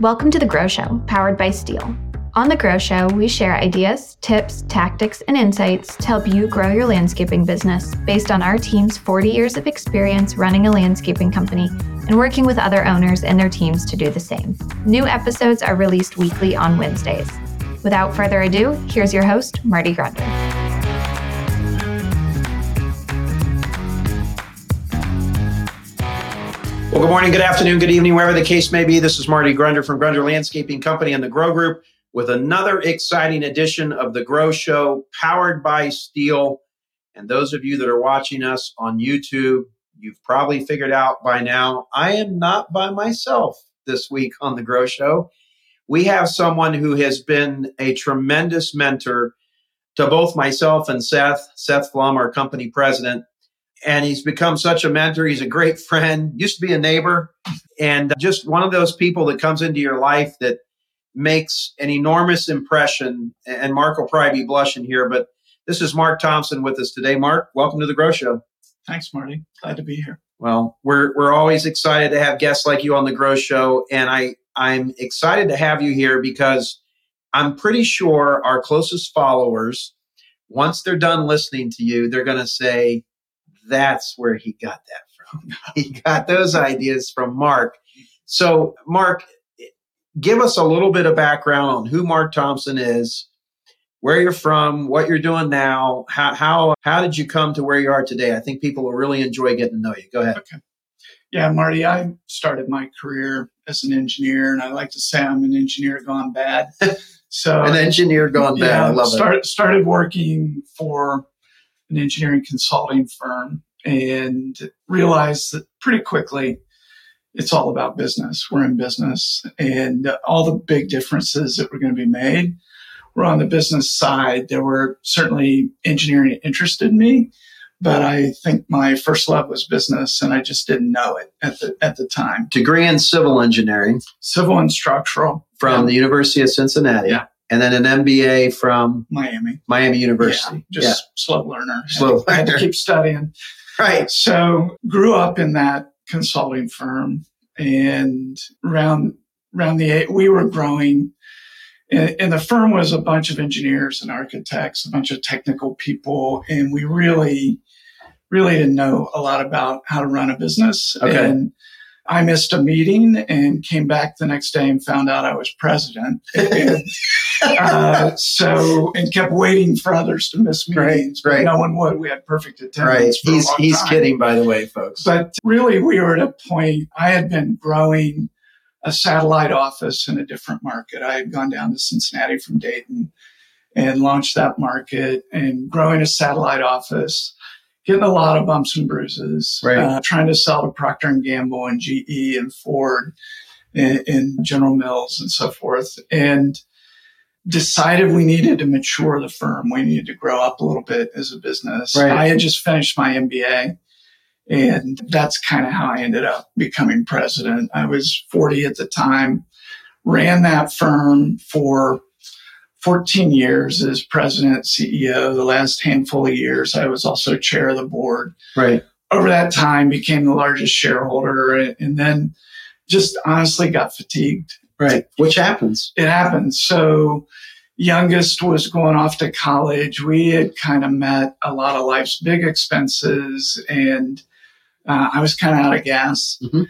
Welcome to The Grow Show, powered by Stihl. On The Grow Show, we share ideas, tips, tactics, and insights to help you grow your landscaping business based on our team's 40 years of experience running a landscaping company and working with other owners and their teams to do the same. New episodes are released weekly on Wednesdays. Without further ado, here's your host, Marty Grunder. Well, good morning, good afternoon, good evening, wherever the case may be. This is Marty Grunder from Grunder Landscaping Company and the Grow Group with another exciting edition of the Grow Show powered by Stihl. And those of you that are watching us on YouTube, you've probably figured out by now I am not by myself this week on the Grow Show. We have someone who has been a tremendous mentor to both myself and Seth, Seth Flum, our company president. And he's become such a mentor. He's a great friend, used to be a neighbor, and just one of those people that comes into your life that makes an enormous impression. And Mark will probably be blushing here, but this is Mark Thompson with us today. Mark, welcome to the Grow Show. Thanks, Marty. Glad to be here. Well, we're we're always excited to have guests like you on the Grow Show, and I I'm excited to have you here because I'm pretty sure our closest followers, once they're done listening to you, they're going to say, "That's where he got that from. Oh, he got those ideas from Mark." So, Mark, give us a little bit of background on who Mark Thompson is, where you're from, what you're doing now, how how how did you come to where you are today? I think people will really enjoy getting to know you. Go ahead. Okay. Yeah, Marty, I started my career as an engineer, and I like to say I'm an engineer gone bad. So an engineer gone bad. Yeah, I love start, it. Started working for an engineering consulting firm and realized that pretty quickly it's all about business. We're in business and all the big differences that were going to be made were on the business side. There were certainly engineering interested me, but I think my first love was business and I just didn't know it at the, at the time. Degree in civil engineering. Civil and structural. From yeah. the University of Cincinnati. Yeah. And then an MBA from Miami. Miami University. Yeah, just yeah. slow learner. Slow I had to keep studying. Right. So grew up in that consulting firm and around around the eight, we were growing and, and, the firm was a bunch of engineers and architects, a bunch of technical people, and we really, really didn't know a lot about how to run a business. Okay. And I missed a meeting and came back the next day and found out I was president. Uh, so, and kept waiting for others to miss meetings. Right, right. No one would. We had perfect attendance. Right. he's he's time. kidding, by the way, folks. But really, we were at a point. I had been growing a satellite office in a different market. I had gone down to Cincinnati from Dayton and launched that market and growing a satellite office getting a lot of bumps and bruises, right. uh, trying to sell to Procter and Gamble and GE and Ford and, and General Mills and so forth, and decided we needed to mature the firm. We needed to grow up a little bit as a business. Right. I had just finished my MBA. And that's kind of how I ended up becoming president. I was 40 at the time, ran that firm for 14 years as president, CEO. The last handful of years, I was also chair of the board. Right. Over that time, became the largest shareholder, and then just honestly got fatigued. Right. Which happens. It happens. So, youngest was going off to college. We had kind of met a lot of life's big expenses, and uh, I was kind of out of gas. Mm-hmm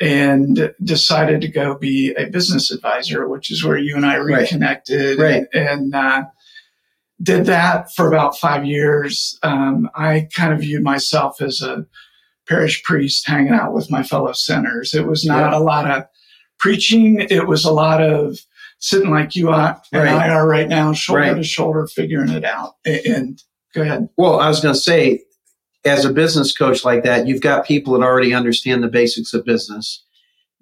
and decided to go be a business advisor, which is where you and I reconnected. Right. And, and uh, did that for about five years. Um, I kind of viewed myself as a parish priest hanging out with my fellow sinners. It was not yeah. a lot of preaching. It was a lot of sitting like you and right. I are right now, shoulder right. to shoulder, figuring it out. And, and go ahead. Well, I was going to say, as a business coach like that, you've got people that already understand the basics of business.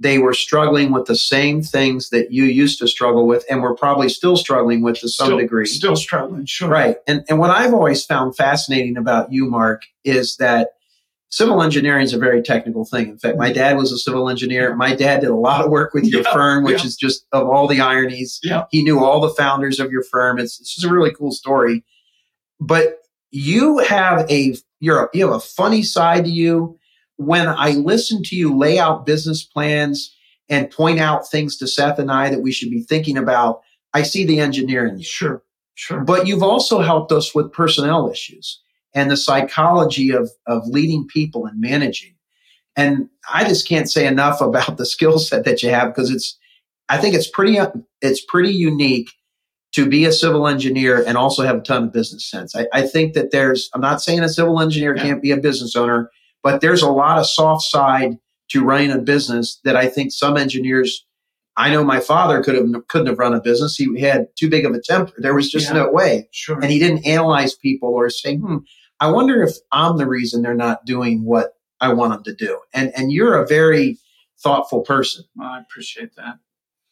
They were struggling with the same things that you used to struggle with, and were probably still struggling with to some still, degree. Still struggling, sure. Right. And, and what I've always found fascinating about you, Mark, is that civil engineering is a very technical thing. In fact, my dad was a civil engineer. My dad did a lot of work with your yeah, firm, which yeah. is just of all the ironies. Yeah. He knew all the founders of your firm. It's, it's just a really cool story. But you have a you're a, you have a funny side to you. When I listen to you lay out business plans and point out things to Seth and I that we should be thinking about. I see the engineering. Sure, sure. But you've also helped us with personnel issues and the psychology of, of leading people and managing. And I just can't say enough about the skill set that you have because it's, I think it's pretty, it's pretty unique to be a civil engineer and also have a ton of business sense. I, I think that there's, I'm not saying a civil engineer yeah. can't be a business owner, but there's a lot of soft side to running a business that I think some engineers I know my father could have couldn't have run a business. He had too big of a temper. There was just yeah, no way. Sure. And he didn't analyze people or say, "Hmm, I wonder if I'm the reason they're not doing what I want them to do." And and you're a very thoughtful person. Well, I appreciate that.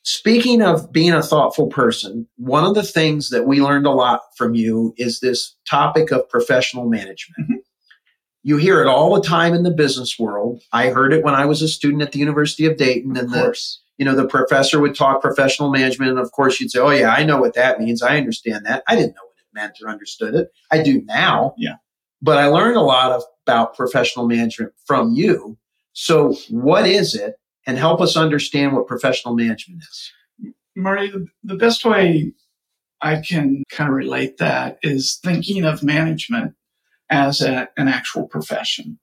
Speaking of being a thoughtful person, one of the things that we learned a lot from you is this topic of professional management. Mm-hmm. You hear it all the time in the business world. I heard it when I was a student at the University of Dayton, and the you know, the professor would talk professional management. And of course, you'd say, Oh, yeah, I know what that means. I understand that. I didn't know what it meant or understood it. I do now. Yeah. But I learned a lot of, about professional management from you. So, what is it? And help us understand what professional management is. Marty, the, the best way I can kind of relate that is thinking of management as a, an actual profession.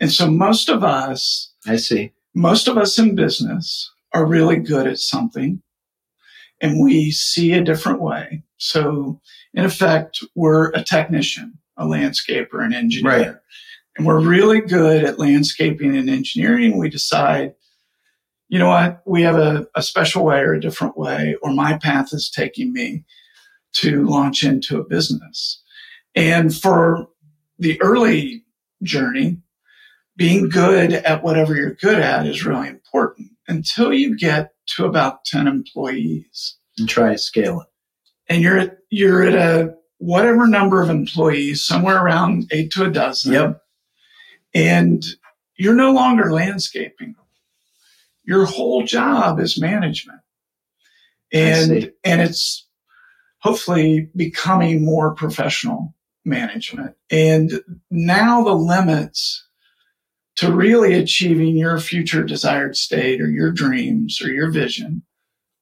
And so most of us, I see, most of us in business are really good at something and we see a different way. So in effect, we're a technician, a landscaper, an engineer. Right. And we're really good at landscaping and engineering. We decide, you know what, we have a, a special way or a different way, or my path is taking me to launch into a business. And for the early journey, being good at whatever you're good at is really important until you get to about 10 employees. And try to scale it. And you're at, you're at a whatever number of employees, somewhere around eight to a dozen. Yep. And you're no longer landscaping. Your whole job is management. And, and it's hopefully becoming more professional management. And now the limits to really achieving your future desired state or your dreams or your vision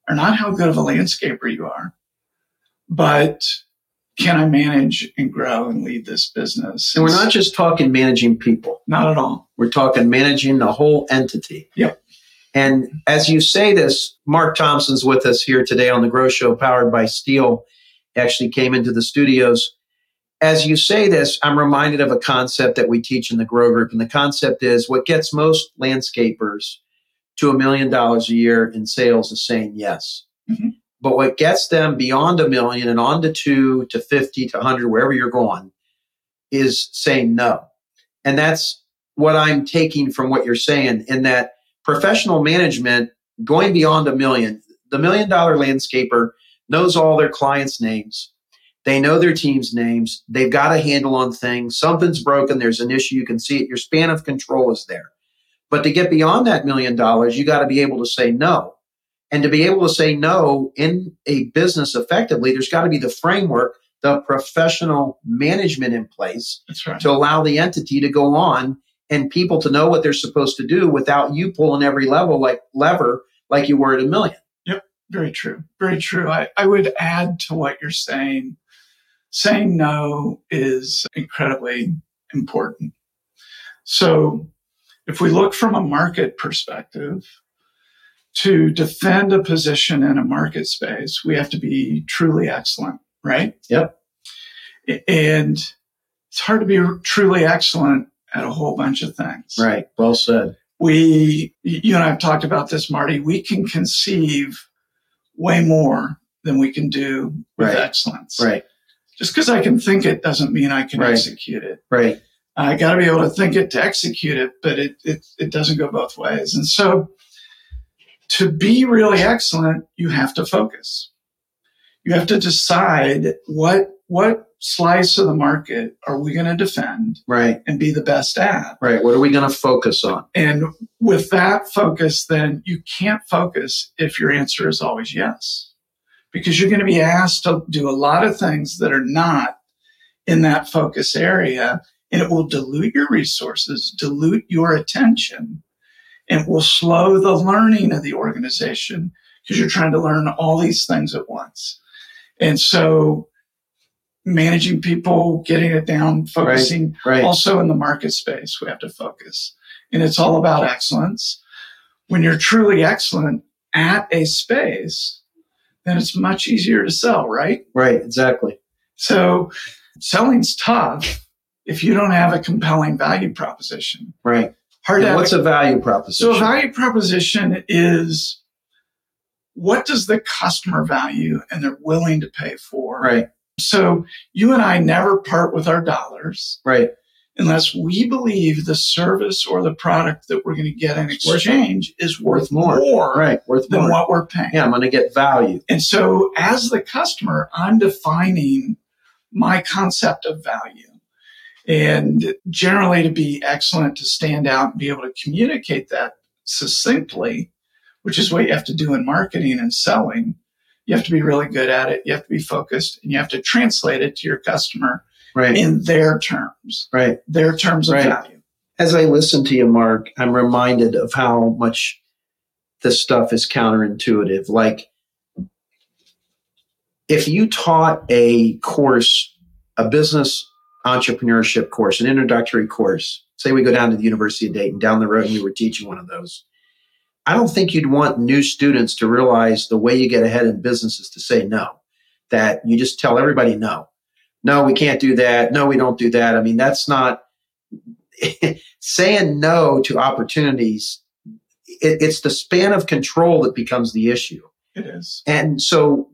are not how good of a landscaper you are, but can I manage and grow and lead this business? And we're not just talking managing people. Not at all. We're talking managing the whole entity. Yep. And as you say this, Mark Thompson's with us here today on the Grow Show, powered by Stihl. Actually came into the studios as you say this, I'm reminded of a concept that we teach in the Grow Group. And the concept is what gets most landscapers to a million dollars a year in sales is saying yes. Mm-hmm. But what gets them beyond a million and on to two to 50 to 100, wherever you're going, is saying no. And that's what I'm taking from what you're saying in that professional management going beyond a million, the million dollar landscaper knows all their clients' names they know their team's names. They've got a handle on things. Something's broken. There's an issue. You can see it. Your span of control is there. But to get beyond that million dollars, you got to be able to say no. And to be able to say no in a business effectively, there's got to be the framework, the professional management in place right. to allow the entity to go on and people to know what they're supposed to do without you pulling every level like lever like you were at a million. Yep, very true. Very true. I, I would add to what you're saying saying no is incredibly important. So if we look from a market perspective, to defend a position in a market space, we have to be truly excellent, right? Yep. And it's hard to be truly excellent at a whole bunch of things. Right. Well said. We, you and I have talked about this, Marty. We can conceive way more than we can do with right. excellence. Right just because I can think it doesn't mean I can right. execute it. Right. I got to be able to think it to execute it, but it, it, it doesn't go both ways. And so to be really excellent, you have to focus. You have to decide what, what slice of the market are we going to defend right and be the best at right what are we going to focus on and with that focus then you can't focus if your answer is always yes because you're going to be asked to do a lot of things that are not in that focus area and it will dilute your resources, dilute your attention. And will slow the learning of the organization because you're trying to learn all these things at once. And so managing people, getting it down, focusing Right, right. also in the market space, we have to focus. And it's all about excellence. When you're truly excellent at a space, then it's much easier to sell, right? Right, exactly. So selling's tough if you don't have a compelling value proposition. Right. Hard to what's a- value proposition? so a value proposition is what does the customer value and they're willing to pay for? right, So you and I never part with our dollars right, unless we believe the service or the product that we're going to get in exchange is worth more, more right. Worth more than more. what we're paying. Yeah, I'm going to get value. And so as the customer, I'm defining my concept of value. And generally to be excellent, to stand out and be able to communicate that succinctly, which is what you have to do in marketing and selling. You have to be really good at it. You have to be focused and you have to translate it to your customer Right, in their terms, right. their terms of Right. value. As I listen to you, Mark, I'm reminded of how much this stuff is counterintuitive. Like, if you taught a course, a business entrepreneurship course, an introductory course, say we go down to the University of Dayton, down the road, and you were teaching one of those, I don't think you'd want new students to realize the way you get ahead in business is to say no, that you just tell everybody no. No, we can't do that. No, we don't do that. I mean, that's not saying no to opportunities. It, it's the span of control that becomes the issue. It is. And so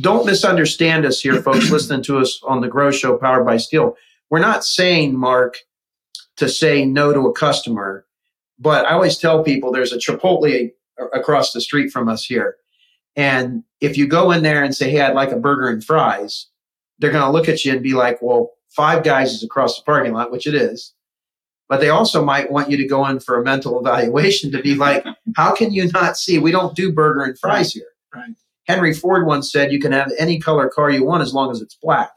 don't misunderstand us here, folks listening to us on the Grow Show powered by Stihl. We're not saying, Mark, to say no to a customer, but I always tell people there's a Chipotle across the street from us here. And if you go in there and say, Hey, I'd like a burger and fries, they're going to look at you and be like, Well, five guys is across the parking lot, which it is. But they also might want you to go in for a mental evaluation to be like, How can you not see? We don't do burger and fries here. Right. Henry Ford once said you can have any color car you want as long as it's black.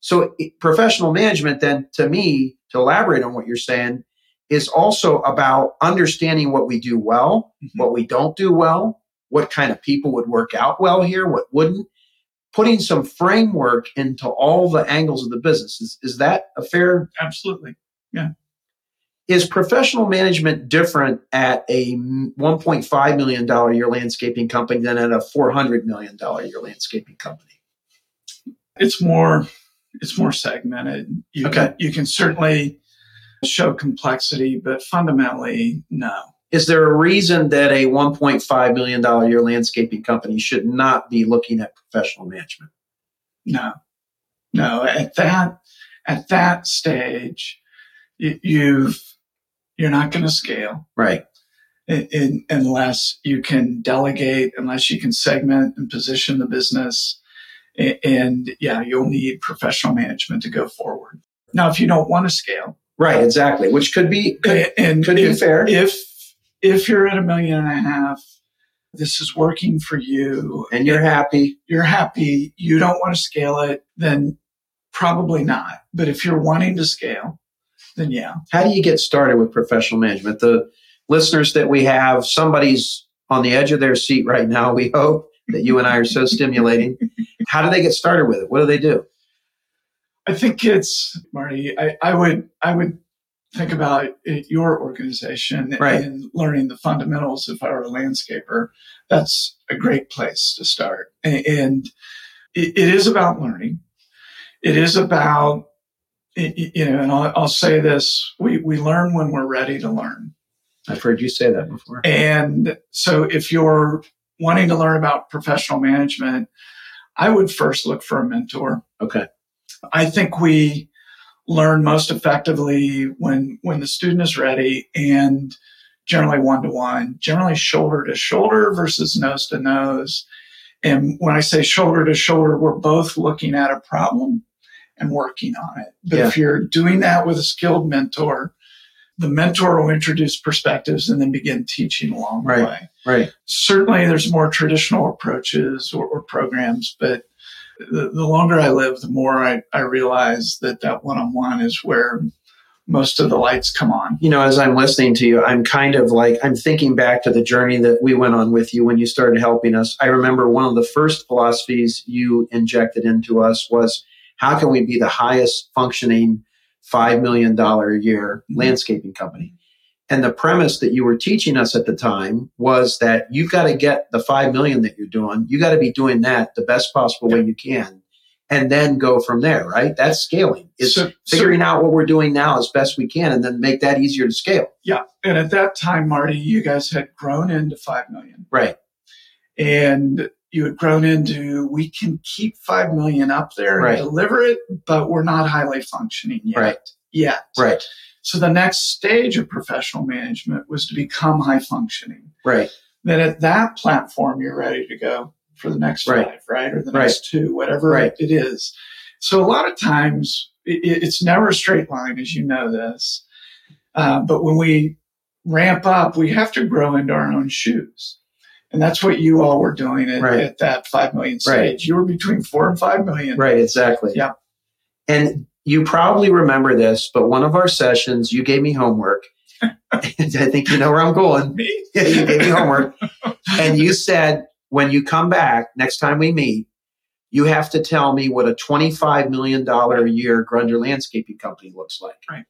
So professional management then to me to elaborate on what you're saying is also about understanding what we do well, Mhm. what we don't do well, what kind of people would work out well here, what wouldn't, putting some framework into all the angles of the business. Is, is that a fair Absolutely. Yeah. Is professional management different at a $1.5 million a year landscaping company than at a $400 million a year landscaping company? it's more it's more segmented. You Okay. can you can certainly show complexity, but fundamentally, no. Is there a reason that a $1.5 million a year landscaping company should not be looking at professional management? No. No. At that at that stage, you've you're not going to scale Right. in, in, unless you can delegate, unless you can segment and position the business. And yeah, you'll need professional management to go forward. Now, if you don't want to scale, Right, exactly. Which could be could, and could be fair. if if you're at a million and a half, this is working for you, and you're happy. you're happy, you don't want to scale it, then probably not. But if you're wanting to scale, then yeah. How do you get started with professional management? The listeners that we have, somebody's on the edge of their seat right now. We hope that you and I are so stimulating. How do they get started with it? What do they do? I think it's Marty. I, I would I would think about it, your organization Right. and learning the fundamentals. If I were a landscaper, that's a great place to start. And it, it is about learning. It is about you know, and I'll, I'll say this: we we learn when we're ready to learn. I've heard you say that before. And so if you're wanting to learn about professional management, I would first look for a mentor. Okay. I think we learn most effectively when when the student is ready and generally one to one, generally shoulder to shoulder versus nose to nose. And when I say shoulder to shoulder, we're both looking at a problem and working on it. But Yeah. if you're doing that with a skilled mentor, the mentor will introduce perspectives and then begin teaching along Right. the way Right. certainly there's more traditional approaches or, or programs, but the, the longer I live, the more I, I realize that that one-on-one is where most of the lights come on. You know, as I'm listening to you, I'm kind of like, I'm thinking back to the journey that we went on with you when you started helping us. I remember one of the first philosophies you injected into us was how can we be the highest functioning $5 million a year mm-hmm. landscaping company? And the premise that you were teaching us at the time was that you've got to get the 5 million that you're doing. You got to be doing that the best possible way you can and then go from there, right? That's scaling. Is so, figuring so, out what we're doing now as best we can and then make that easier to scale. Yeah. And at that time, Marty, you guys had grown into 5 million. Right. And you had grown into we can keep 5 million up there and right. deliver it, but we're not highly functioning yet. Right. Yet. Right. So the next stage of professional management was to become high functioning. Right. Then at that platform, you're ready to go for the next right. five, right? Or the next two, whatever right. it is. So a lot of times it, it's never a straight line, as you know this. Uh, but when we ramp up, we have to grow into our own shoes. And that's what you all were doing at, right. at that 5 million stage. Right. You were between 4 and 5 million. Right, exactly. Yeah. And you probably remember this, but one of our sessions, you gave me homework. I think you know where I'm going. Me? Yeah, you gave me homework. and you said, when you come back next time we meet, you have to tell me what a $25 million a year Grunder landscaping company looks like. Right.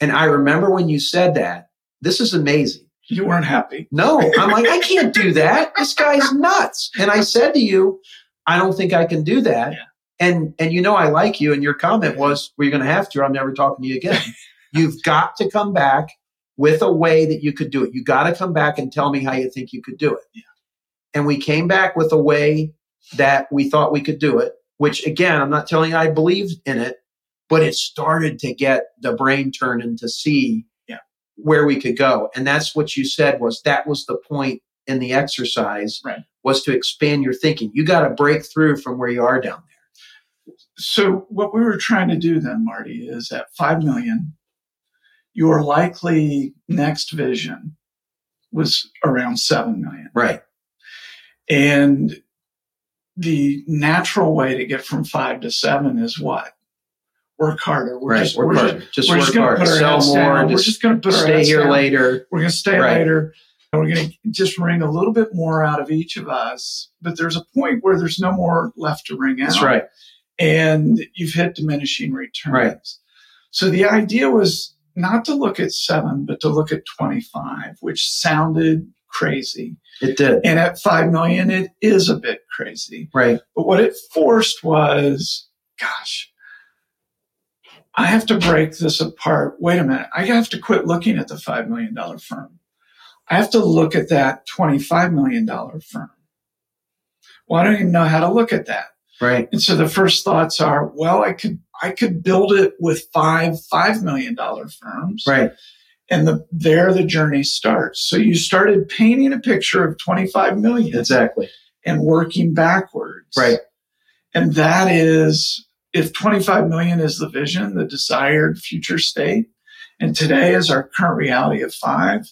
And I remember when you said that, this is amazing. You weren't happy. No, I'm like, I can't do that. This guy's nuts. And I said to you, I don't think I can do that. Yeah. And and you know I like you, and your comment was, "Well, you're going to have to. I'm never talking to you again." You've got to come back with a way that you could do it. You got to come back and tell me how you think you could do it. Yeah. And we came back with a way that we thought we could do it. Which again, I'm not telling you I believed in it, but it started to get the brain turning to see. Where we could go. And that's what you said was that was the point in the exercise right. was to expand your thinking. You got to break through from where you are down there. So what we were trying to do then, Marty, is at five million, your likely next vision was around seven million. Right. And the natural way to get from five to seven is what? Work harder. We're right. just, work we're harder. Just, just, we're just going to put our Sell heads more, down. We're just going to put stay here down. later. We're going to stay right. later. And we're going to just wring a little bit more out of each of us. But there's a point where there's no more left to wring out. That's right and you've hit diminishing returns. Right. So the idea was not to look at seven, but to look at 25, which sounded crazy. It did. And at 5 million, it is a bit crazy. Right. But what it forced was, gosh, I have to break this apart. Wait a minute. I have to quit looking at the $5 million firm. I have to look at that $25 million firm. Well, I don't even know how to look at that. Right. And so the first thoughts are, well, I could I could build it with five five million dollar firms. Right. And the there the journey starts. So you started painting a picture of 25 million. Exactly. And working backwards. Right. And that is if 25 million is the vision, the desired future state, and today is our current reality of five,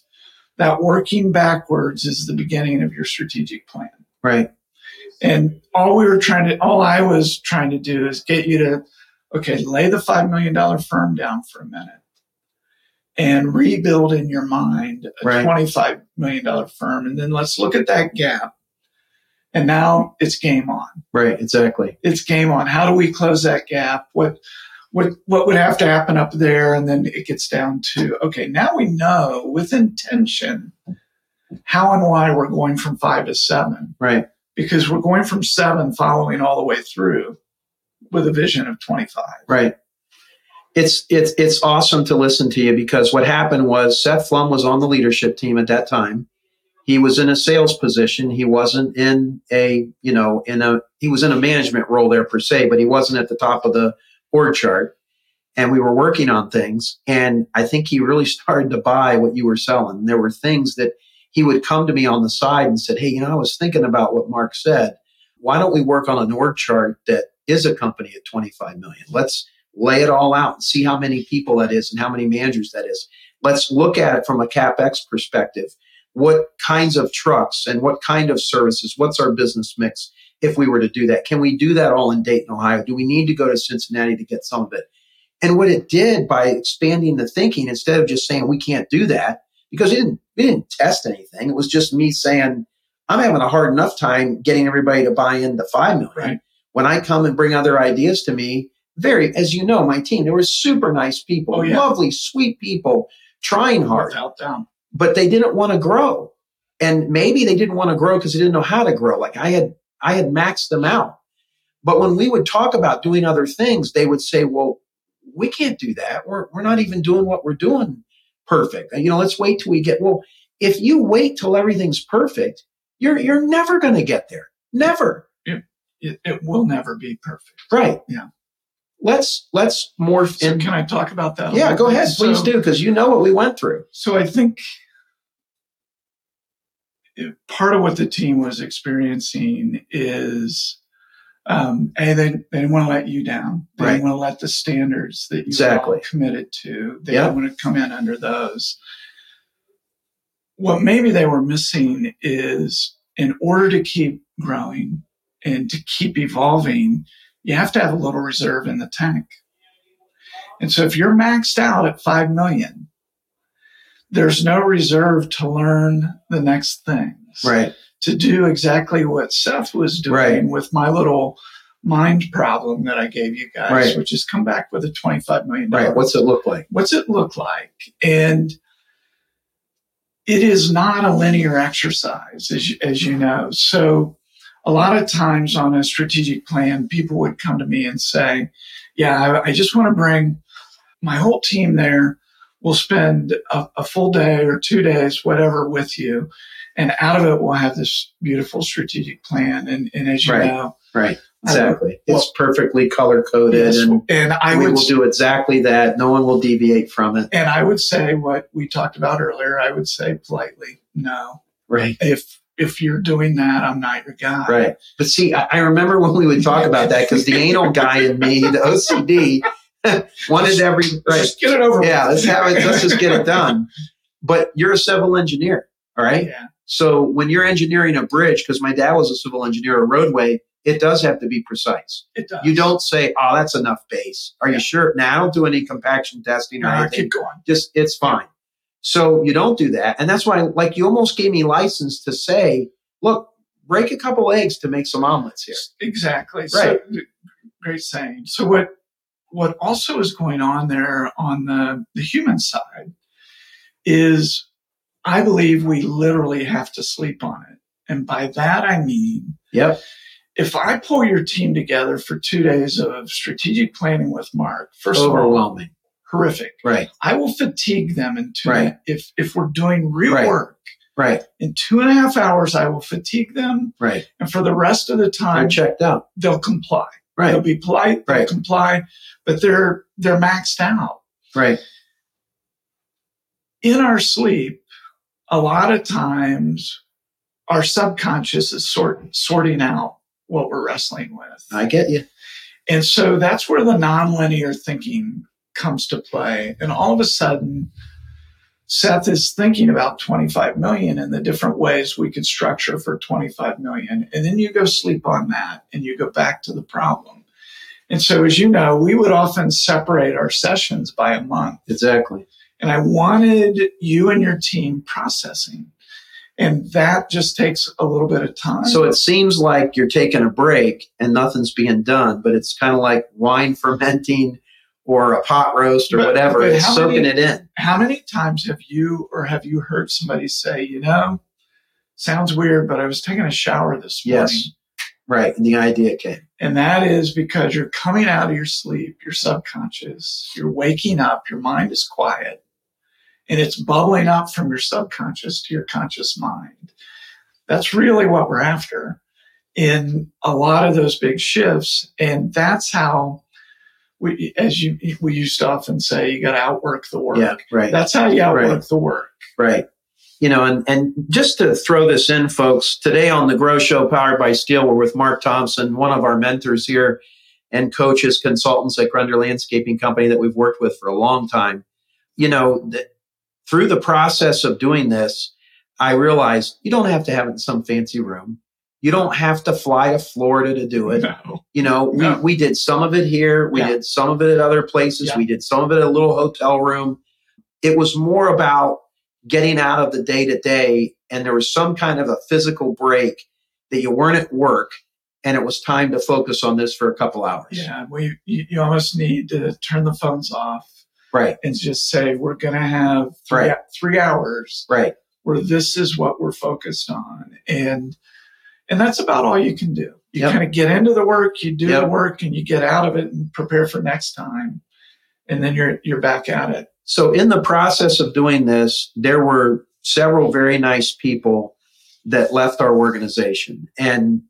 that working backwards is the beginning of your strategic plan. Right. And all we were trying to, all I was trying to do is get you to, okay, lay the $5 million firm down for a minute and rebuild in your mind a right. $25 million firm. And then let's look at that gap. And now it's game on. Right, exactly. It's game on. How do we close that gap? What, what, what would have to happen up there? And then it gets down to, okay, now we know with intention how and why we're going from five to seven. Right because we're going from seven following all the way through with a vision of 25. Right. It's it's it's awesome to listen to you because what happened was Seth Flum was on the leadership team at that time. He was in a sales position. He wasn't in a, you know, in a he was in a management role there per se, but he wasn't at the top of the org chart. And we were working on things. And I think he really started to buy what you were selling. There were things that he would come to me on the side and said, Hey, you know, I was thinking about what Mark said. Why don't we work on an org chart that is a company at 25 million? Let's lay it all out and see how many people that is and how many managers that is. Let's look at it from a CapEx perspective. What kinds of trucks and what kind of services? What's our business mix if we were to do that? Can we do that all in Dayton, Ohio? Do we need to go to Cincinnati to get some of it? And what it did by expanding the thinking, instead of just saying we can't do that, because we didn't we didn't test anything. It was just me saying, I'm having a hard enough time getting everybody to buy into five million. Right. When I come and bring other ideas to me, very, as you know, my team, they were super nice people, Oh, yeah. lovely, sweet people, trying hard Without. But they didn't want to grow. And maybe they didn't want to grow because they didn't know how to grow. Like I had, I had maxed them out. But when we would talk about doing other things, they would say, well, we can't do that. We're, we're not even doing what we're doing perfect. You know, let's wait till we get, well, if you wait till everything's perfect, you're, you're never going to get there. Never. It, it will never be perfect. Right. Yeah. Let's, let's morph So in. can I talk about that? Yeah, little go bit? ahead. Please So- do. Cause you know what we went through. So I think part of what the team was experiencing is, um, a they, they didn't want to let you down. They Right. didn't want to let the standards that you Exactly. committed to. They Yeah. didn't want to come in under those. What maybe they were missing is in order to keep growing and to keep evolving, you have to have a little reserve in the tank. And so if you're maxed out at 5 million, there's no reserve to learn the next things, Right. to do exactly what Seth was doing Right. with my little mind problem that I gave you guys, Right. which is come back with a $25 million. Right. What's it look like? What's it look like? And it is not a linear exercise, as you, as you know. So a lot of times on a strategic plan, people would come to me and say, yeah, I, I just want to bring my whole team there. We'll spend a, a full day or two days, whatever, with you. And out of it, we'll have this beautiful strategic plan. And, and as you Right. know, Right. Exactly. well- it's perfectly color coded yes, and and I we would will do exactly that. No one will deviate from it. And I would say what we talked about earlier, I would say politely, no. Right. If if you're doing that, I'm not your guy. Right. But see, I, I remember when we would talk about that because the anal guy in me, the OCD, wanted every right. Just get it over Yeah, with. let's have it. Let's just get it done. But you're a civil engineer, all right? Yeah. So when you're engineering a bridge, because my dad was a civil engineer, a roadway, it does have to be precise. It does. You don't say, "Oh, that's enough base." Are Yeah. you sure? Now, I don't do any compaction testing or No, anything. keep going. just it's fine. So you don't do that. And that's why like you almost gave me license to say, look, break a couple eggs to make some omelets here. Exactly. Right. So, great saying. So what what also is going on there on the, the human side is I believe we literally have to sleep on it. And by that I mean Yep. if I pull your team together for two days of strategic planning with Mark, first of all, Overwhelming. Horrific. Right. I will fatigue them in two. Right. If if we're doing real Right. work Right. in two and a half hours, I will fatigue them, Right. and for the rest of the I'm time, checked out. they'll comply. Right. They'll be polite. They'll Right. comply, but they're they're maxed out Right. in our sleep. A lot of times, our subconscious is sort sorting out what we're wrestling with. I get you. And so that's where the nonlinear thinking comes to play. And all of a sudden, Seth is thinking about 25 million and the different ways we could structure for 25 million. And then you go sleep on that and you go back to the problem. And so, as you know, we would often separate our sessions by a month. Exactly. And I wanted you and your team processing. And that just takes a little bit of time. So it seems like you're taking a break and nothing's being done, but it's kind of like wine fermenting or a pot roast or But- whatever. but it's soaking many- it in. how many times have you or have you heard somebody say, you know, sounds weird, but I was taking a shower this morning. Yes. Right. And the idea came. And that is because you're coming out of your sleep, your subconscious, you're waking up, your mind is quiet, and it's bubbling up from your subconscious to your conscious mind. That's really what we're after in a lot of those big shifts. And that's how we, as you, we used to often say, you got to outwork the work. Yeah. Right. That's how you outwork Right. the work. Right. You know, and, and just to throw this in, folks, today on the Grow Show powered by Stihl, we're with Mark Thompson, one of our mentors here and coaches, consultants at Grunder Landscaping Company that we've worked with for a long time. You know, th- through the process of doing this, I realized you don't have to have it in some fancy room. You don't have to fly to Florida to do it. No. You know, we, No. we did some of it here. We Yeah. did some of it at other places. Yeah. We did some of it at a little hotel room. It was more about getting out of the day to day. And there was some kind of a physical break that you weren't at work and it was time to focus on this for a couple hours. Yeah, we you, you almost need to turn the phones off Right. and just say we're going to have three, Right. three hours Right. where this is what we're focused on, and and that's about all you can do. You Yep. kind of get into the work, you do Yep. the work, and you get out of it and prepare for next time, and then you're you're back at it. So in the process of doing this, there were several very nice people that left our organization. And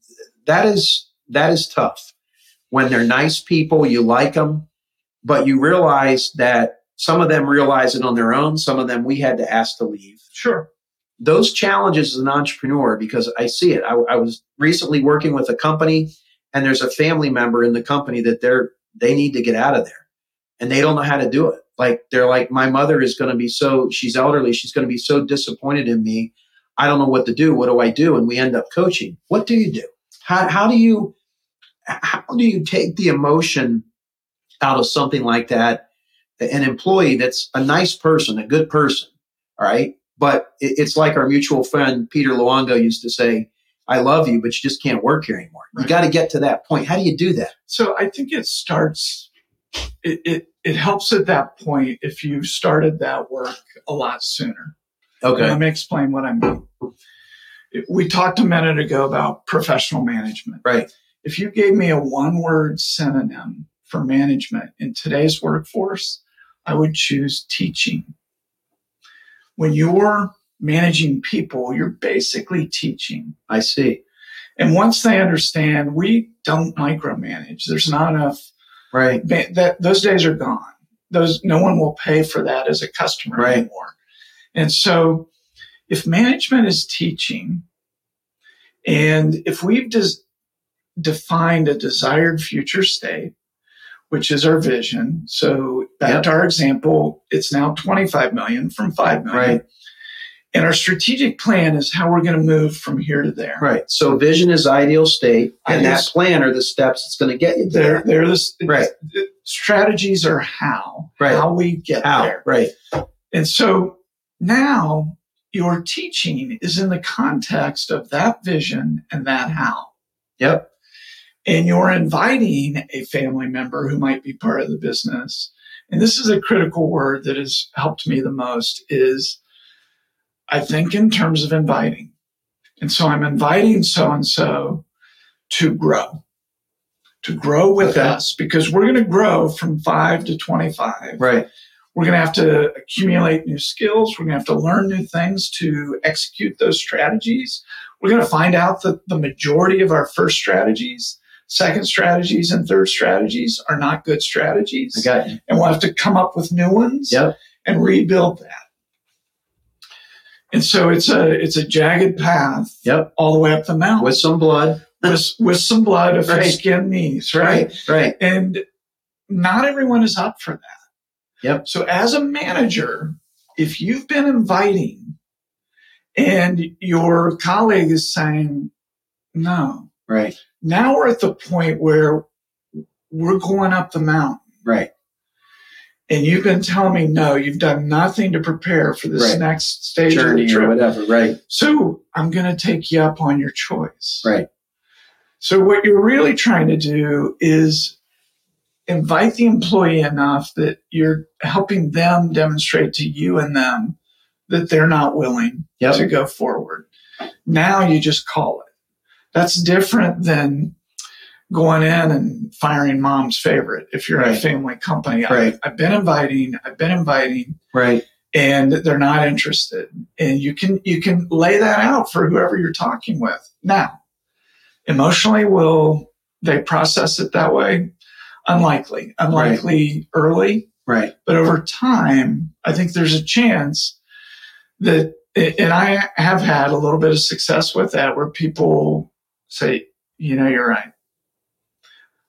that is that is tough. When they're nice people, you like them, but you realize that some of them realize it on their own, some of them we had to ask to leave. Sure. Those challenges as an entrepreneur, because I see it. I, I was recently working with a company and there's a family member in the company that they're they need to get out of there and they don't know how to do it. Like they're like, my mother is going to be so, she's elderly. She's going to be so disappointed in me. I don't know what to do. What do I do? And we end up coaching. What do you do? How, how do you, how do you take the emotion out of something like that? An employee that's a nice person, a good person. All right. But it, it's like our mutual friend, Peter Luongo used to say, I love you, but you just can't work here anymore. You got to get to that point. How do you do that? So I think it starts. It, it it helps at that point if you started that work a lot sooner. Okay. Let me explain what I mean. We talked a minute ago about professional management. Right. If you gave me a one word synonym for management in today's workforce, I would choose teaching. When you're managing people, you're basically teaching. I see. And once they understand, we don't micromanage. There's not enough. Right. That those days are gone. Those no one will pay for that as a customer Right. anymore. And so, if management is teaching, and if we've des- defined a desired future state, which is our vision. So back to our example, it's now 25 million from 5 million. Right. And our strategic plan is how we're going to move from here to there. Right. So vision is ideal state, and that plan are the steps that's going to get you there. they're the, Right. strategies are how, Right. how we get How? there. Right. And so now your teaching is in the context of that vision and that how. Yep. And you're inviting a family member who might be part of the business. And this is a critical word that has helped me the most is I think in terms of inviting. And so I'm inviting so and so to grow, to grow with Okay. us because we're going to grow from five to 25. Right. We're going to have to accumulate new skills. We're going to have to learn new things to execute those strategies. We're going to find out that the majority of our first strategies, second strategies, and third strategies are not good strategies. You. And we'll have to come up with new ones Yep. and rebuild that. And so it's a it's a jagged path Yep. all the way up the mountain With some blood. with, with some blood if Right. skin knees, right? Right. Right. And not everyone is up for that. Yep. So as a manager, if you've been inviting and your colleague is saying, no, Right. Now we're at the point where we're going up the mountain Right. and you've been telling me, no, you've done nothing to prepare for this Right. next stage Journey of the trip. or whatever. Right. So I'm going to take you up on your choice. Right. So what you're really trying to do is invite the employee enough that you're helping them demonstrate to you and them that they're not willing Yep. to go forward. Now you just call it. That's different than going in and firing mom's favorite if you're in a family company. Right. I, I've been inviting, I've been inviting, Right. and they're not interested. And you can you can lay that out for whoever you're talking with. Now, emotionally, will they process it that way? Unlikely. Unlikely early, Right. but over time, I think there's a chance that, and I have had a little bit of success with that, where people say, you know, you're right.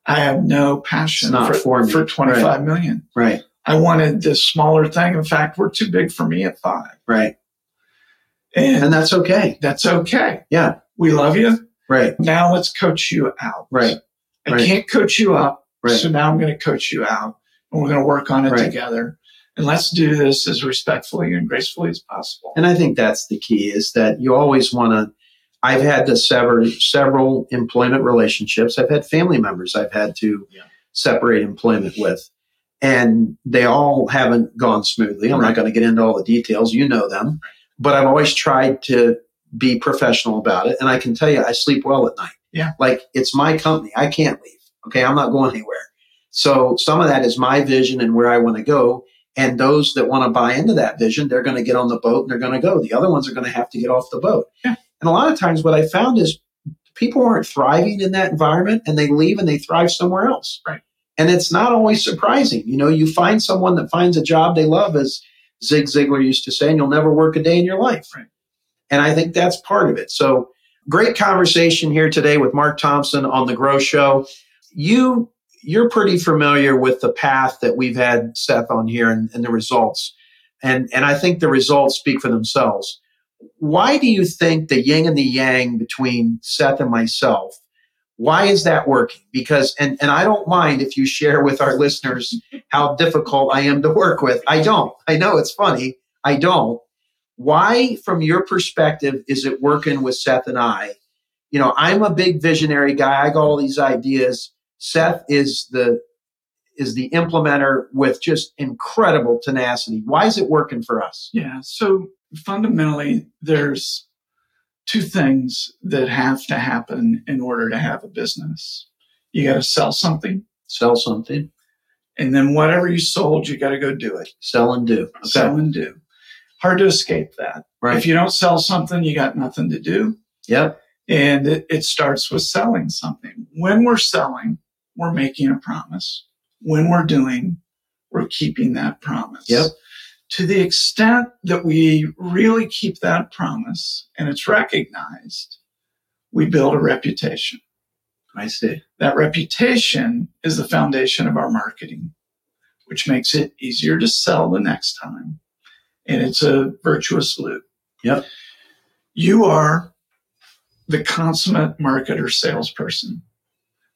I have no passion for, for for 25 million. Right. I wanted this smaller thing. In fact, we're too big for me at five. Right. And, And that's okay. that's okay. Yeah. We love you. Right. Now let's coach you out. Right. I Right. can't coach you up. Right. So now I'm going to coach you out and we're going to work on it Right. together. And let's do this as respectfully and gracefully as possible. And I think that's the key is that you always want to. I've had to sever several employment relationships. I've had family members I've had to Yeah. separate employment with. And they all haven't gone smoothly. I'm Right. not going to get into all the details. You know them. But I've always tried to be professional about it. And I can tell you, I sleep well at night. Yeah. Like it's my company. I can't leave. Okay. I'm not going anywhere. So some of that is my vision and where I want to go. And those that want to buy into that vision, they're going to get on the boat and they're going to go. The other ones are going to have to get off the boat. Yeah. And a lot of times what I found is people aren't thriving in that environment and they leave and they thrive somewhere else. Right. And it's not always surprising. You know, you find someone that finds a job they love, as Zig Ziglar used to say, and you'll never work a day in your life. Right. And I think that's part of it. So great conversation here today with Mark Thompson on the Grow Show. You you're pretty familiar with the path that we've had Seth on here and, and the results. And and I think the results speak for themselves. Why do you think the yin and the yang between Seth and myself? Why is that working? Because and and I don't mind if you share with our listeners how difficult I am to work with. I don't. I know it's funny. I don't. Why, from your perspective, is it working with Seth and I? You know, I'm a big visionary guy. I got all these ideas. Seth is the is the implementer with just incredible tenacity. Why is it working for us? Yeah. So fundamentally, there's two things that have to happen in order to have a business. You got to sell something, Sell something, and then whatever you sold, you got to go do it. sell and do. Okay. Sell and do. Hard to escape that. Right. If you don't sell something, you got nothing to do. Yep. And it, it starts with selling something. When we're selling, we're making a promise. When we're doing, we're keeping that promise. Yep. To the extent that we really keep that promise and it's recognized, we build a reputation. I see. That reputation is the foundation of our marketing, which makes it easier to sell the next time. And it's a virtuous loop. Yep. You are the consummate marketer salesperson.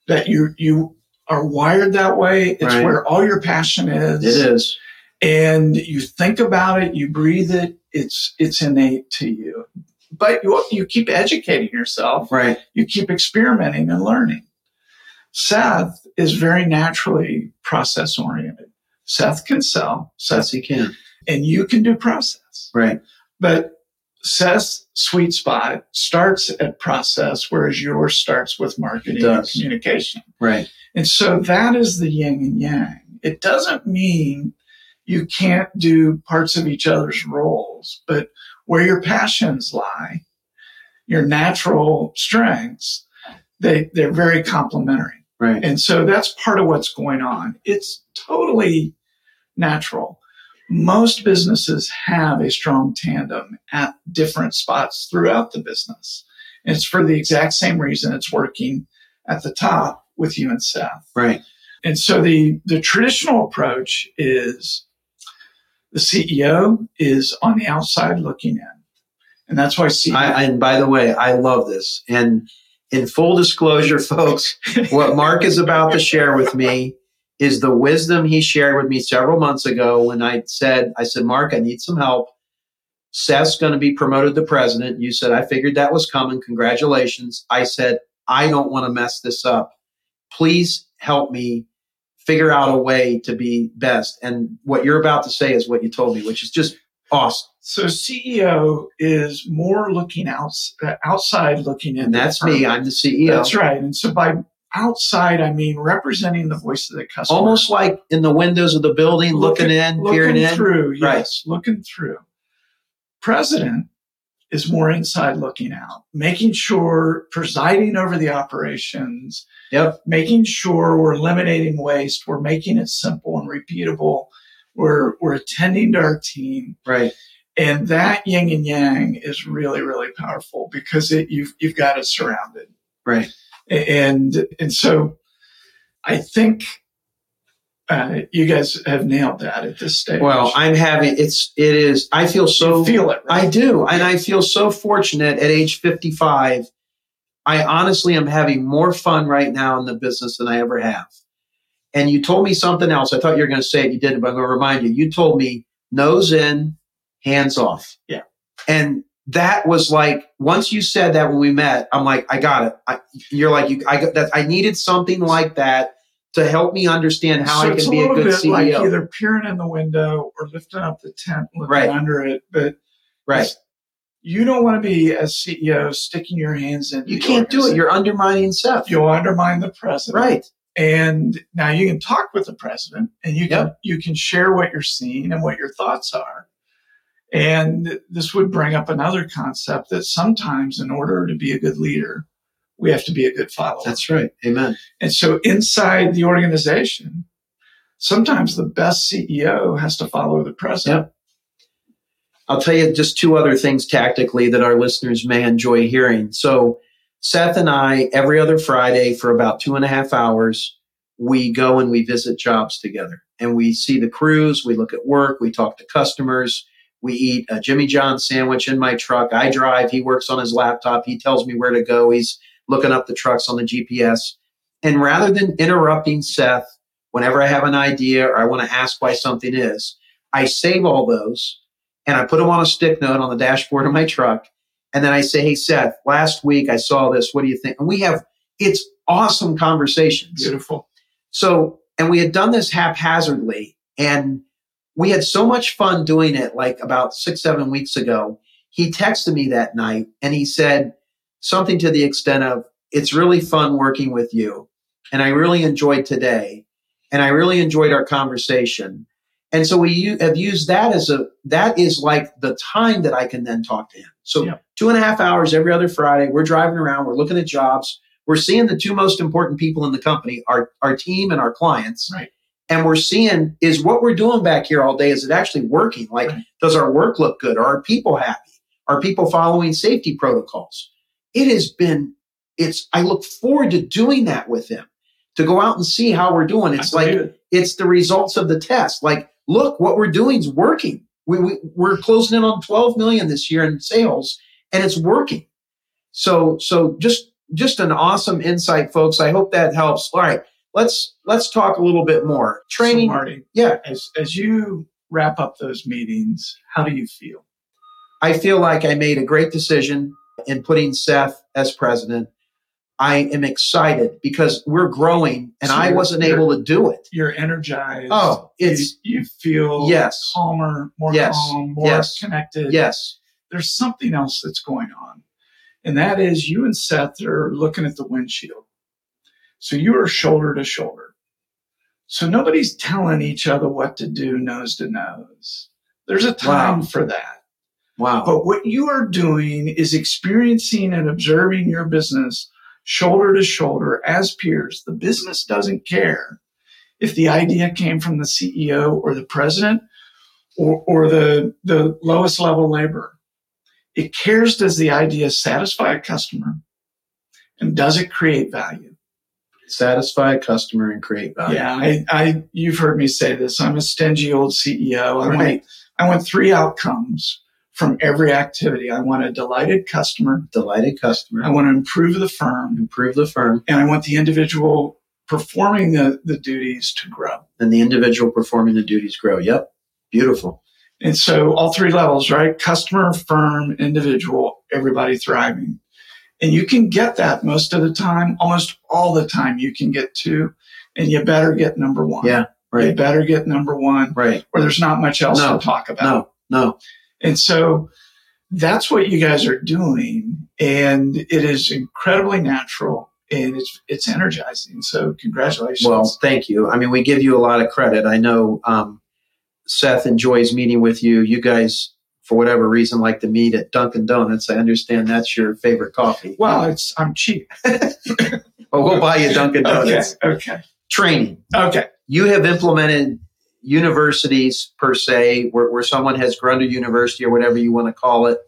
That you you are wired that way. It's Right. where all your passion is. It is. And you think about it, you breathe it, it's it's innate to you. But you you keep educating yourself Right. you keep experimenting and learning. Seth is very naturally process oriented. Seth can sell, Yes, Seth, he can. and you can do process. Right. But Seth's sweet spot starts at process, whereas yours starts with marketing and communication. Right. And so that is the yin and yang. It doesn't mean you can't do parts of each other's roles, but where your passions lie, your natural strengths, they, they're very complementary. Right. And so that's part of what's going on. It's totally natural. Most businesses have a strong tandem at different spots throughout the business. And it's for the exact same reason it's working at the top with you and Seth. Right. And so the, the traditional approach is the CEO is on the outside looking in. And that's why CEO. I, and by the way, I love this. And in full disclosure, folks, what Mark is about to share with me is the wisdom he shared with me several months ago when I said, I said, Mark, I need some help. Seth's going to be promoted to president. You said, I figured that was coming. Congratulations. I said, I don't want to mess this up. Please help me figure out a way to be best. And what you're about to say is what you told me, which is just awesome. so CEO is more looking outs, uh, outside looking in. And that's me. I'm the CEO. That's right. And so by outside, I mean representing the voice of the customer. almost like in the windows of the building, looking, Looking- in, looking peering in. through. Right. Yes, looking through. President is more inside looking out, making sure presiding over the operations, Yep. making sure we're eliminating waste, we're making it simple and repeatable, we're we're attending to our team. Right. And that yin and yang is really, really powerful because it, you've you've got it surrounded. Right. And and so I think uh, you guys have nailed that at this stage. Well, I'm having it's it is. I feel so. you feel it, right? I do, and I feel so fortunate at age 55. I honestly am having more fun right now in the business than I ever have. And you told me something else. I thought you were going to say it. You didn't, but I'm going to remind you. You told me nose in, hands off. Yeah. And that was like once you said that when we met, I'm like, I got it. I, you're like, you, I got that. I needed something like that to help me understand how so I can be a, good bit CEO. like either peering in the window or lifting up the tent, looking Right. under it. But right. you don't want to be as CEO sticking your hands in. You can't do it. You're undermining Seth. You'll undermine the president. right. And now you can talk with the president and you can Yep. you can share what you're seeing and what your thoughts are. And this would bring up another concept that sometimes in order to be a good leader, we have to be a good follower. That's right. Amen. And so inside the organization, sometimes the best CEO has to follow the president. I'll tell you just two other things tactically that our listeners may enjoy hearing. So, Seth and I, every other Friday for about two and a half hours, we go and we visit jobs together and we see the crews, we look at work, we talk to customers, we eat a Jimmy John sandwich in my truck. I drive, he works on his laptop, he tells me where to go, he's looking up the trucks on the GPS. And rather than interrupting Seth whenever I have an idea or I want to ask why something is, I save all those and I put them on a stick note on the dashboard of my truck. And then I say, Hey, Seth, last week I saw this. What do you think? And we have, it's awesome conversations. Beautiful. So, and we had done this haphazardly and we had so much fun doing it like about six, seven weeks ago. He texted me that night and he said something to the extent of, it's really fun working with you. And I really enjoyed today. And I really enjoyed our conversation. And so we u- have used that as a, that is like the time that I can then talk to him. So Yeah. two and a half hours every other Friday, we're driving around, we're looking at jobs, we're seeing the two most important people in the company, our, our team and our clients. Right. And we're seeing is what we're doing back here all day, is it actually working? Like, Right. does our work look good? Are our people happy? Are people following safety protocols? It has been, it's, I look forward to doing that with him to go out and see how we're doing. It's like, it. it's the results of the test. Like, look, what we're doing is working. We, we, we're closing in on 12 million this year in sales and it's working. So, so just, just an awesome insight, folks. I hope that helps. All right. Let's, let's talk a little bit more. So, Training. Marty, yeah. as as you wrap up those meetings, how do you feel? I feel like I made a great decision in putting Seth as president. I am excited because we're growing and So I wasn't able to do it. You're energized. Oh, it's, you, you feel yes, calmer, more Yes. calm, more Yes. connected. yes, There's something else that's going on. And that is you and Seth are looking at the windshield. So you are shoulder to shoulder. So nobody's telling each other what to do nose to nose. There's a time Wow. for that. Wow. But what you are doing is experiencing and observing your business shoulder to shoulder as peers. The business doesn't care if the idea came from the CEO or the president or, or the, the lowest level laborer. It cares does the idea satisfy a customer and does it create value? Satisfy a customer and create value. Yeah, I, I, you've heard me say this. I'm a stingy old CEO. I Right. want, I want three outcomes from every activity. I want a delighted customer. Delighted customer. I want to improve the firm improve the firm and I want the individual performing the, the duties to grow. and the individual performing the duties grow. Yep. Beautiful. And so all three levels, right? Customer, firm, individual, everybody thriving. And you can get that most of the time, almost all the time you can get to, and you better get number one. Yeah, Right. You better get number one Right. or there's not much else No, to talk about. No, no. And so that's what you guys are doing. And it is incredibly natural and it's, it's energizing. So congratulations. Well, thank you. I mean, we give you a lot of credit. I know um, Seth enjoys meeting with you. You guys, for whatever reason, like to meet at Dunkin' Donuts. I understand that's your favorite coffee. well, it's, I'm cheap. Well, we'll buy you Dunkin' Okay. Donuts. Okay. Training. Okay. You have implemented universities per se, where, where someone has Grunder University or whatever you want to call it,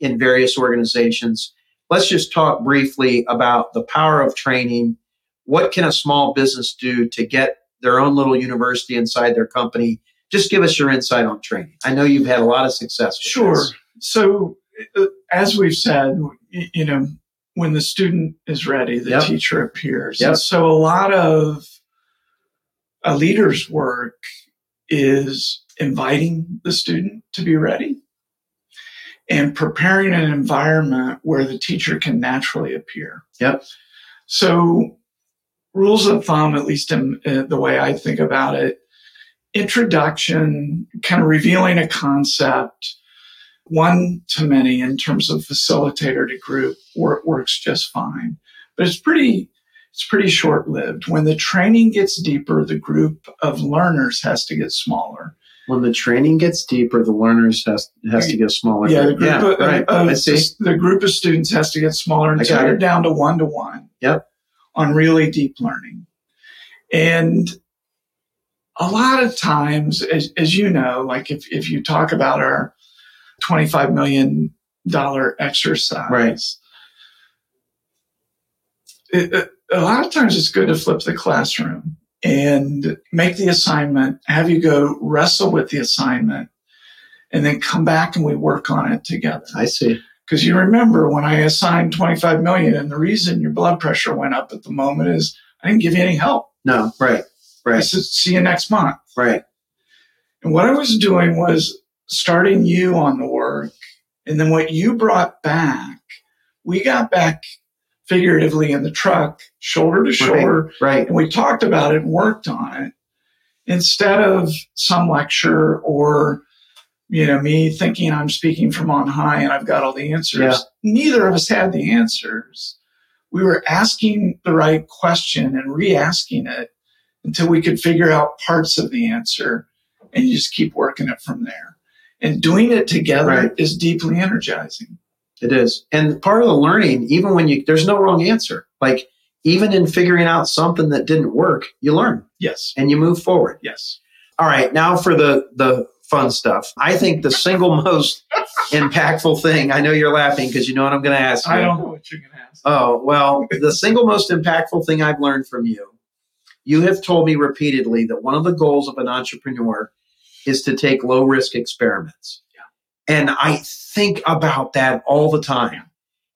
in various organizations. Let's just talk briefly about the power of training. What can a small business do to get their own little university inside their company? Just give us your insight on training. I know you've had a lot of success. Sure. this. So, uh, as we've said, you know, when the student is ready, the Yep. teacher appears. Yep. And so a lot of a leader's work is inviting the student to be ready and preparing an environment where the teacher can naturally appear. Yep. So, rules of thumb, at least in uh, the way I think about it, introduction, kind of revealing a concept, one to many in terms of facilitator to group wor- works just fine. But it's pretty, it's pretty short lived. When the training gets deeper, the group of learners has to get smaller. When the training gets deeper, the learners has has to get smaller. Yeah, the group, yeah, of, right. of- I the group of students has to get smaller I until you're it. down to one to one. Yep. On really deep learning. And a lot of times, as, as you know, like if, if you talk about our $25 million exercise, Right. it, it- a lot of times it's good to flip the classroom and make the assignment, have you go wrestle with the assignment, and then come back and we work on it together. I see. Because you remember when I assigned 25 million and the reason your blood pressure went up at the moment is I didn't give you any help. No, right, right. I said, see you next month. right. And what I was doing was starting you on the work. And then what you brought back, we got back figuratively in the truck, shoulder to shoulder, Right. and we talked about it and worked on it instead of some lecture or you know me thinking i'm speaking from on high and i've got all the answers Yeah. neither of us had the answers we were asking the right question and re-asking it until we could figure out parts of the answer and you just keep working it from there and doing it together Right. is deeply energizing It is. And part of the learning, even when you, there's no wrong answer. Like, even in figuring out something that didn't work, you learn yes and you move forward. yes All right. Now for the, the fun stuff. I think the single most impactful thing, I know you're laughing because you know what I'm going to ask you. i don't know what you're going to ask Oh, well, the single most impactful thing I've learned from you, you have told me repeatedly that one of the goals of an entrepreneur is to take low risk experiments. Yeah. And I think about that all the time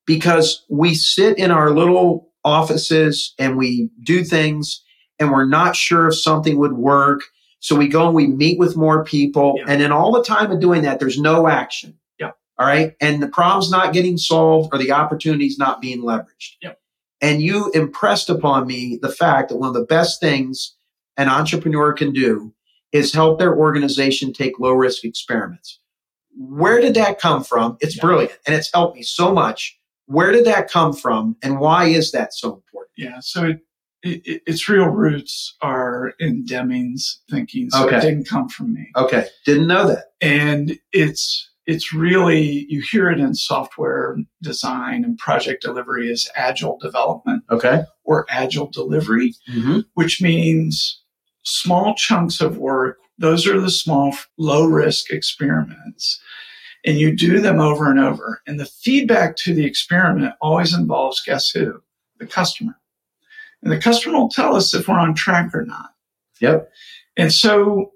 because we sit in our little offices and we do things and we're not sure if something would work. So we go and we meet with more people. Yeah. And in all the time of doing that, there's no action. Yeah. All right. And the problem's not getting solved or the opportunity's not being leveraged. Yeah. And you impressed upon me the fact that one of the best things an entrepreneur can do is help their organization take low risk experiments. Where did that come from? It's Yeah. brilliant and it's helped me so much. Where did that come from and why is that so important? Yeah, so it, it, its real roots are in Deming's thinking. So Okay. it didn't come from me, Okay, didn't know that. and it's it's really you hear it in software design and project delivery as agile development Okay. or agile delivery, Mm-hmm. which means small chunks of work. Those are the small, low risk experiments. And you do them over and over. And the feedback to the experiment always involves guess who? The customer. And the customer will tell us if we're on track or not. Yep. And so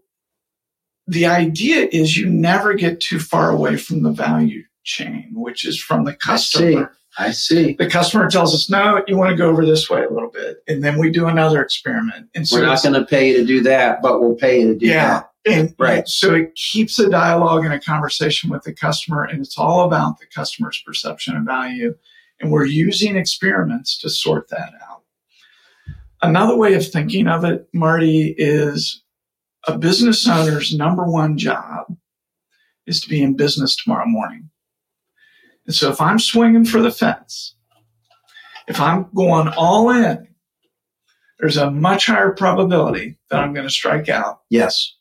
the idea is you never get too far away from the value chain, which is from the customer. I see. I see. the customer tells us, no, you want to go over this way a little bit. And then we do another experiment. And so, We're not going to pay you to do that, but we'll pay you to do yeah. that. And Right. so it keeps a dialogue and a conversation with the customer. And it's all about the customer's perception of value. And we're using experiments to sort that out. Another way of thinking of it, Marty, is a business owner's number one job is to be in business tomorrow morning. And so if I'm swinging for the fence, if I'm going all in, there's a much higher probability that I'm going to strike out Yes.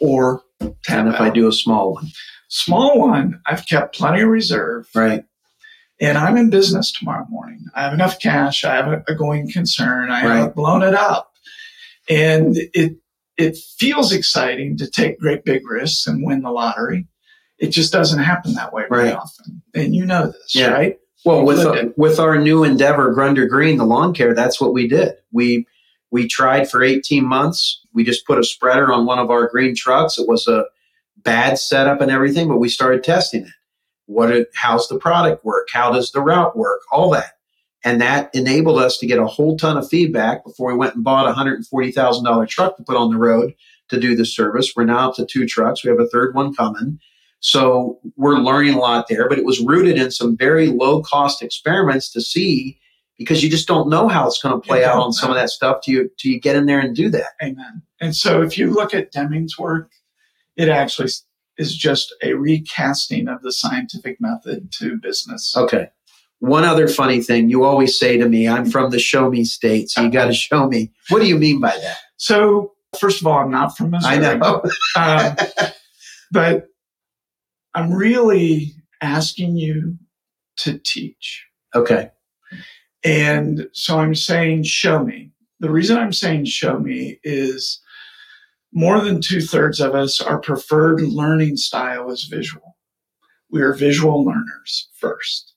Or tap And if I do a small one. Small one, I've kept plenty of reserve Right. and I'm in business tomorrow morning. I have enough cash. I have a, going concern. I Right. haven't blown it up. And it, it feels exciting to take great big risks and win the lottery. It just doesn't happen that way very Right. often. And you know this, Yeah. right? Well, with our, with our new endeavor, Grunder Green, the lawn care, that's what we did. We we tried for 18 months. We just put a spreader on one of our green trucks. It was a bad setup and everything, but we started testing it. What it, how's the product work? How does the route work? All that. And that enabled us to get a whole ton of feedback before we went and bought a $140,000 truck to put on the road to do the service. We're now up to two trucks. We have a third one coming. So we're learning a lot there, but it was rooted in some very low cost experiments to see because you just don't know how it's going to play out on some of that stuff till you, till you get in there and do that. Amen. And so if you look at Deming's work, it actually is just a recasting of the scientific method to business. Okay. One other funny thing you always say to me, I'm from the show me state, so you got to show me. What do you mean by that? So, first of all, I'm not from Missouri. I know. um, but I'm really asking you to teach. Okay. And so I'm saying, show me. The reason I'm saying show me is more than two thirds of us, our preferred learning style is visual. We are visual learners first.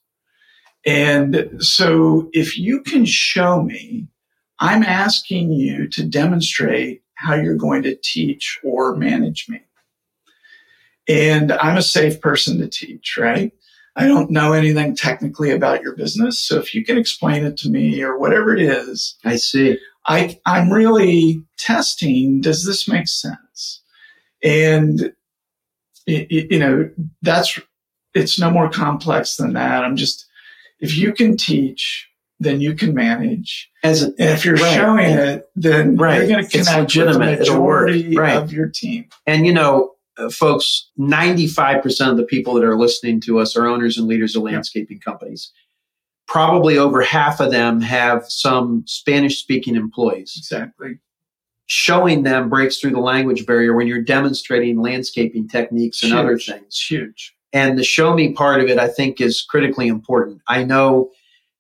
And so if you can show me, I'm asking you to demonstrate how you're going to teach or manage me. And I'm a safe person to teach, right? I don't know anything technically about your business. So if you can explain it to me or whatever it is, I see. I, I'm really testing, does this make sense? And, you know, that's, it's no more complex than that. I'm just, if you can teach, then you can manage. As a, and if you're right. showing it, then right. you're going to connect with the majority right. of your team. And you know, uh, folks, 95% of the people that are listening to us are owners and leaders of landscaping companies. Probably over half of them have some Spanish speaking employees. Exactly. Showing them breaks through the language barrier when you're demonstrating landscaping techniques and huge. other things. Huge. And the show me part of it, I think, is critically important. I know,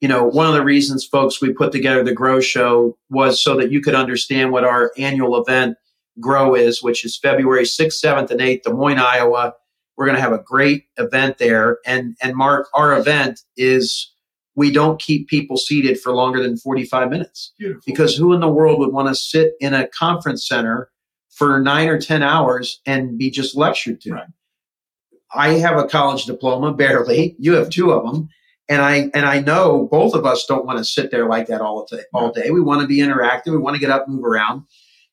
you know, one of the reasons, folks, we put together the Grow Show was so that you could understand what our annual event Grow is, which is February 6th, 7th, and 8th, Des Moines, Iowa. We're going to have a great event there. And, and Mark, our event is we don't keep people seated for longer than 45 minutes. Beautiful. Because who in the world would want to sit in a conference center for nine or 10 hours and be just lectured to? Right. I have a college diploma, barely. You have two of them. And I and I know both of us don't want to sit there like that all day. All day. We want to be interactive. We want to get up, move around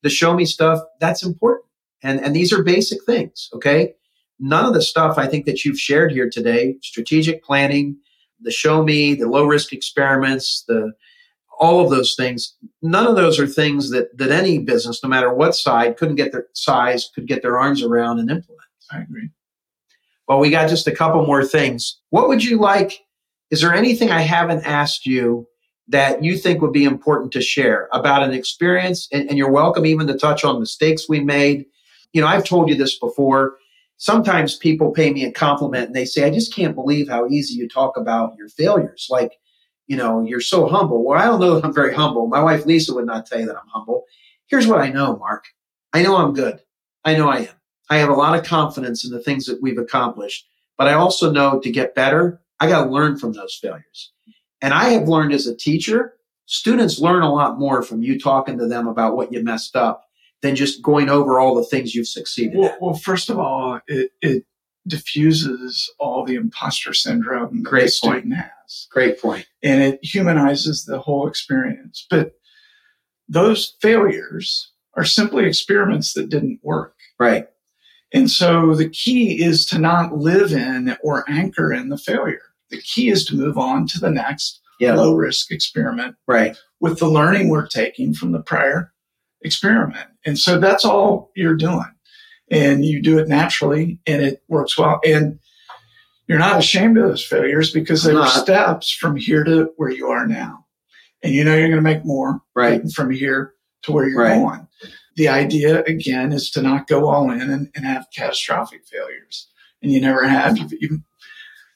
the show me stuff, that's important. And, and these are basic things. Okay. None of the stuff I think that you've shared here today, strategic planning, the show me, the low risk experiments, the, all of those things, none of those are things that, that any business, no matter what side, couldn't get their size, could get their arms around and implement. I agree. Well, we got just a couple more things. What would you like? Is there anything I haven't asked you that you think would be important to share about an experience and, and, you're welcome even to touch on mistakes we made. You know i've told you this before. Sometimes people pay me a compliment and they say i just can't believe how easy you talk about your failures. Like you know you're so humble. Well i don't know that i'm very humble. My wife lisa would not tell you that i'm humble. Here's what i know mark. I know i'm good. I know i am. I have a lot of confidence in the things that we've accomplished but i also know to get better i got to learn from those failures and I have learned as a teacher, students learn a lot more from you talking to them about what you messed up than just going over all the things you've succeeded well, well first of all, it, it, diffuses all the imposter syndrome Great the point. student has. Great point. And it humanizes the whole experience. But those failures are simply experiments that didn't work. Right. And so the key is to not live in or anchor in the failure. The key is to move on to the next yeah. low risk experiment. Right. With the learning we're taking from the prior experiment. And so that's all you're doing. And you do it naturally and it works well. And you're not ashamed of those failures because they were steps from here to where you are now. And you know you're going to make more right. from here to where you're right. going. The idea, again, is to not go all in and, and have catastrophic failures. And you never have. You've, you've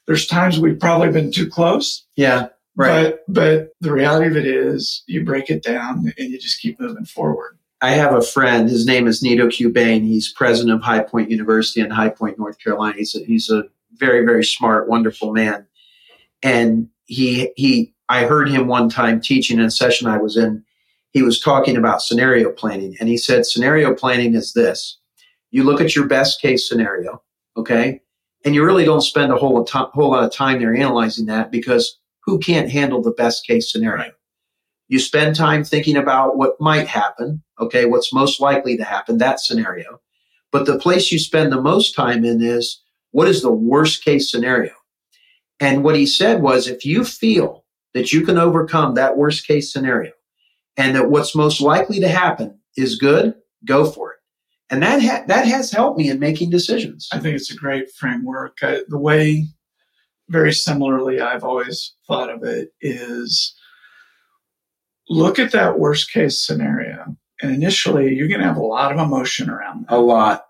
there's times we've probably been too close. Yeah. Right. But, but the reality of it is you break it down and you just keep moving forward. I have a friend. His name is Nido Qubein. He's president of High Point University in High Point, North Carolina. He's a, he's a very, very smart, wonderful man. And he, he, I heard him one time teaching in a session I was in. He was talking about scenario planning. And he said, scenario planning is this. You look at your best case scenario. Okay and you really don't spend a whole, whole lot of time there analyzing that because who can't handle the best case scenario. Right. You spend time thinking about what might happen, okay, what's most likely to happen, that scenario. But the place you spend the most time in is what is the worst case scenario? And what he said was if you feel that you can overcome that worst case scenario and that what's most likely to happen is good, go for it. And that ha- that has helped me in making decisions. I think it's a great framework. I, the way, very similarly, I've always thought of it is look at that worst case scenario. And initially, you're going to have a lot of emotion around that. A lot.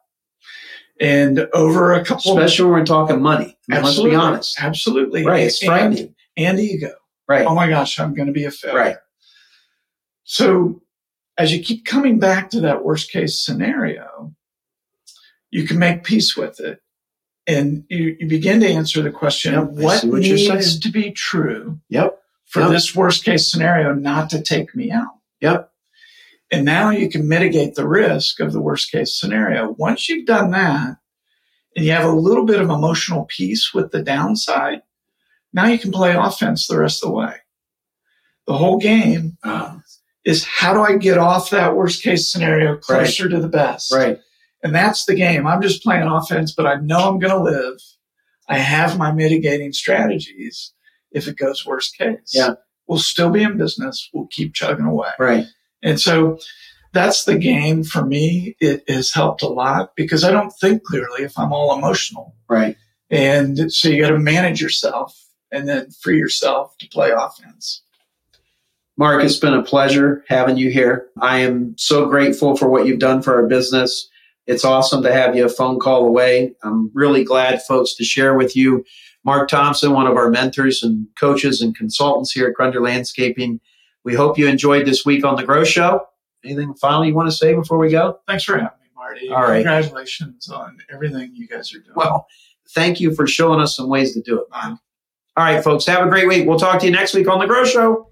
And over a couple Especially when we're talking money. I mean, let's be honest. Absolutely. Right. It's And- And ego. Right. Oh my gosh, I'm going to be a failure. Right. So as you keep coming back to that worst case scenario, you can make peace with it. And you, you begin to answer the question, Yep, I what, what needs to be true Yep. for Yep. this worst case scenario not to take me out? Yep. And now you can mitigate the risk of the worst case scenario. Once you've done that and you have a little bit of emotional peace with the downside, now you can play offense the rest of the way. The whole game Uh, is how do I get off that worst case scenario closer to the best? right. And that's the game. I'm just playing offense, but I know I'm going to live. I have my mitigating strategies if it goes worst case. Yeah. We'll still be in business. We'll keep chugging away. Right. And so that's the game for me. It has helped a lot because I don't think clearly if I'm all emotional. Right. And so you got to manage yourself and then free yourself to play offense. Mark, it's been a pleasure having you here. I am so grateful for what you've done for our business. It's awesome to have you a phone call away. I'm really glad, folks, to share with you Mark Thompson, one of our mentors and coaches and consultants here at Grunder Landscaping. We hope you enjoyed this week on the Grow Show. Anything final you want to say before we go? Thanks for having me, Marty. All right. Congratulations on everything you guys are doing. Well, thank you for showing us some ways to do it. All right, folks, have a great week. We'll talk to you next week on the Grow Show.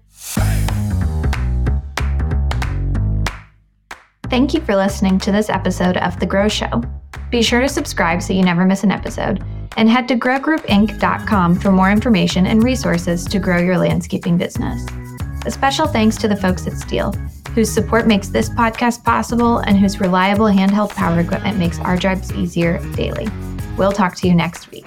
Thank you for listening to this episode of The Grow Show. Be sure to subscribe so you never miss an episode, and head to growgroupinc.com for more information and resources to grow your landscaping business. A special thanks to the folks at Stihl, whose support makes this podcast possible and whose reliable handheld power equipment makes our jobs easier daily. We'll talk to you next week.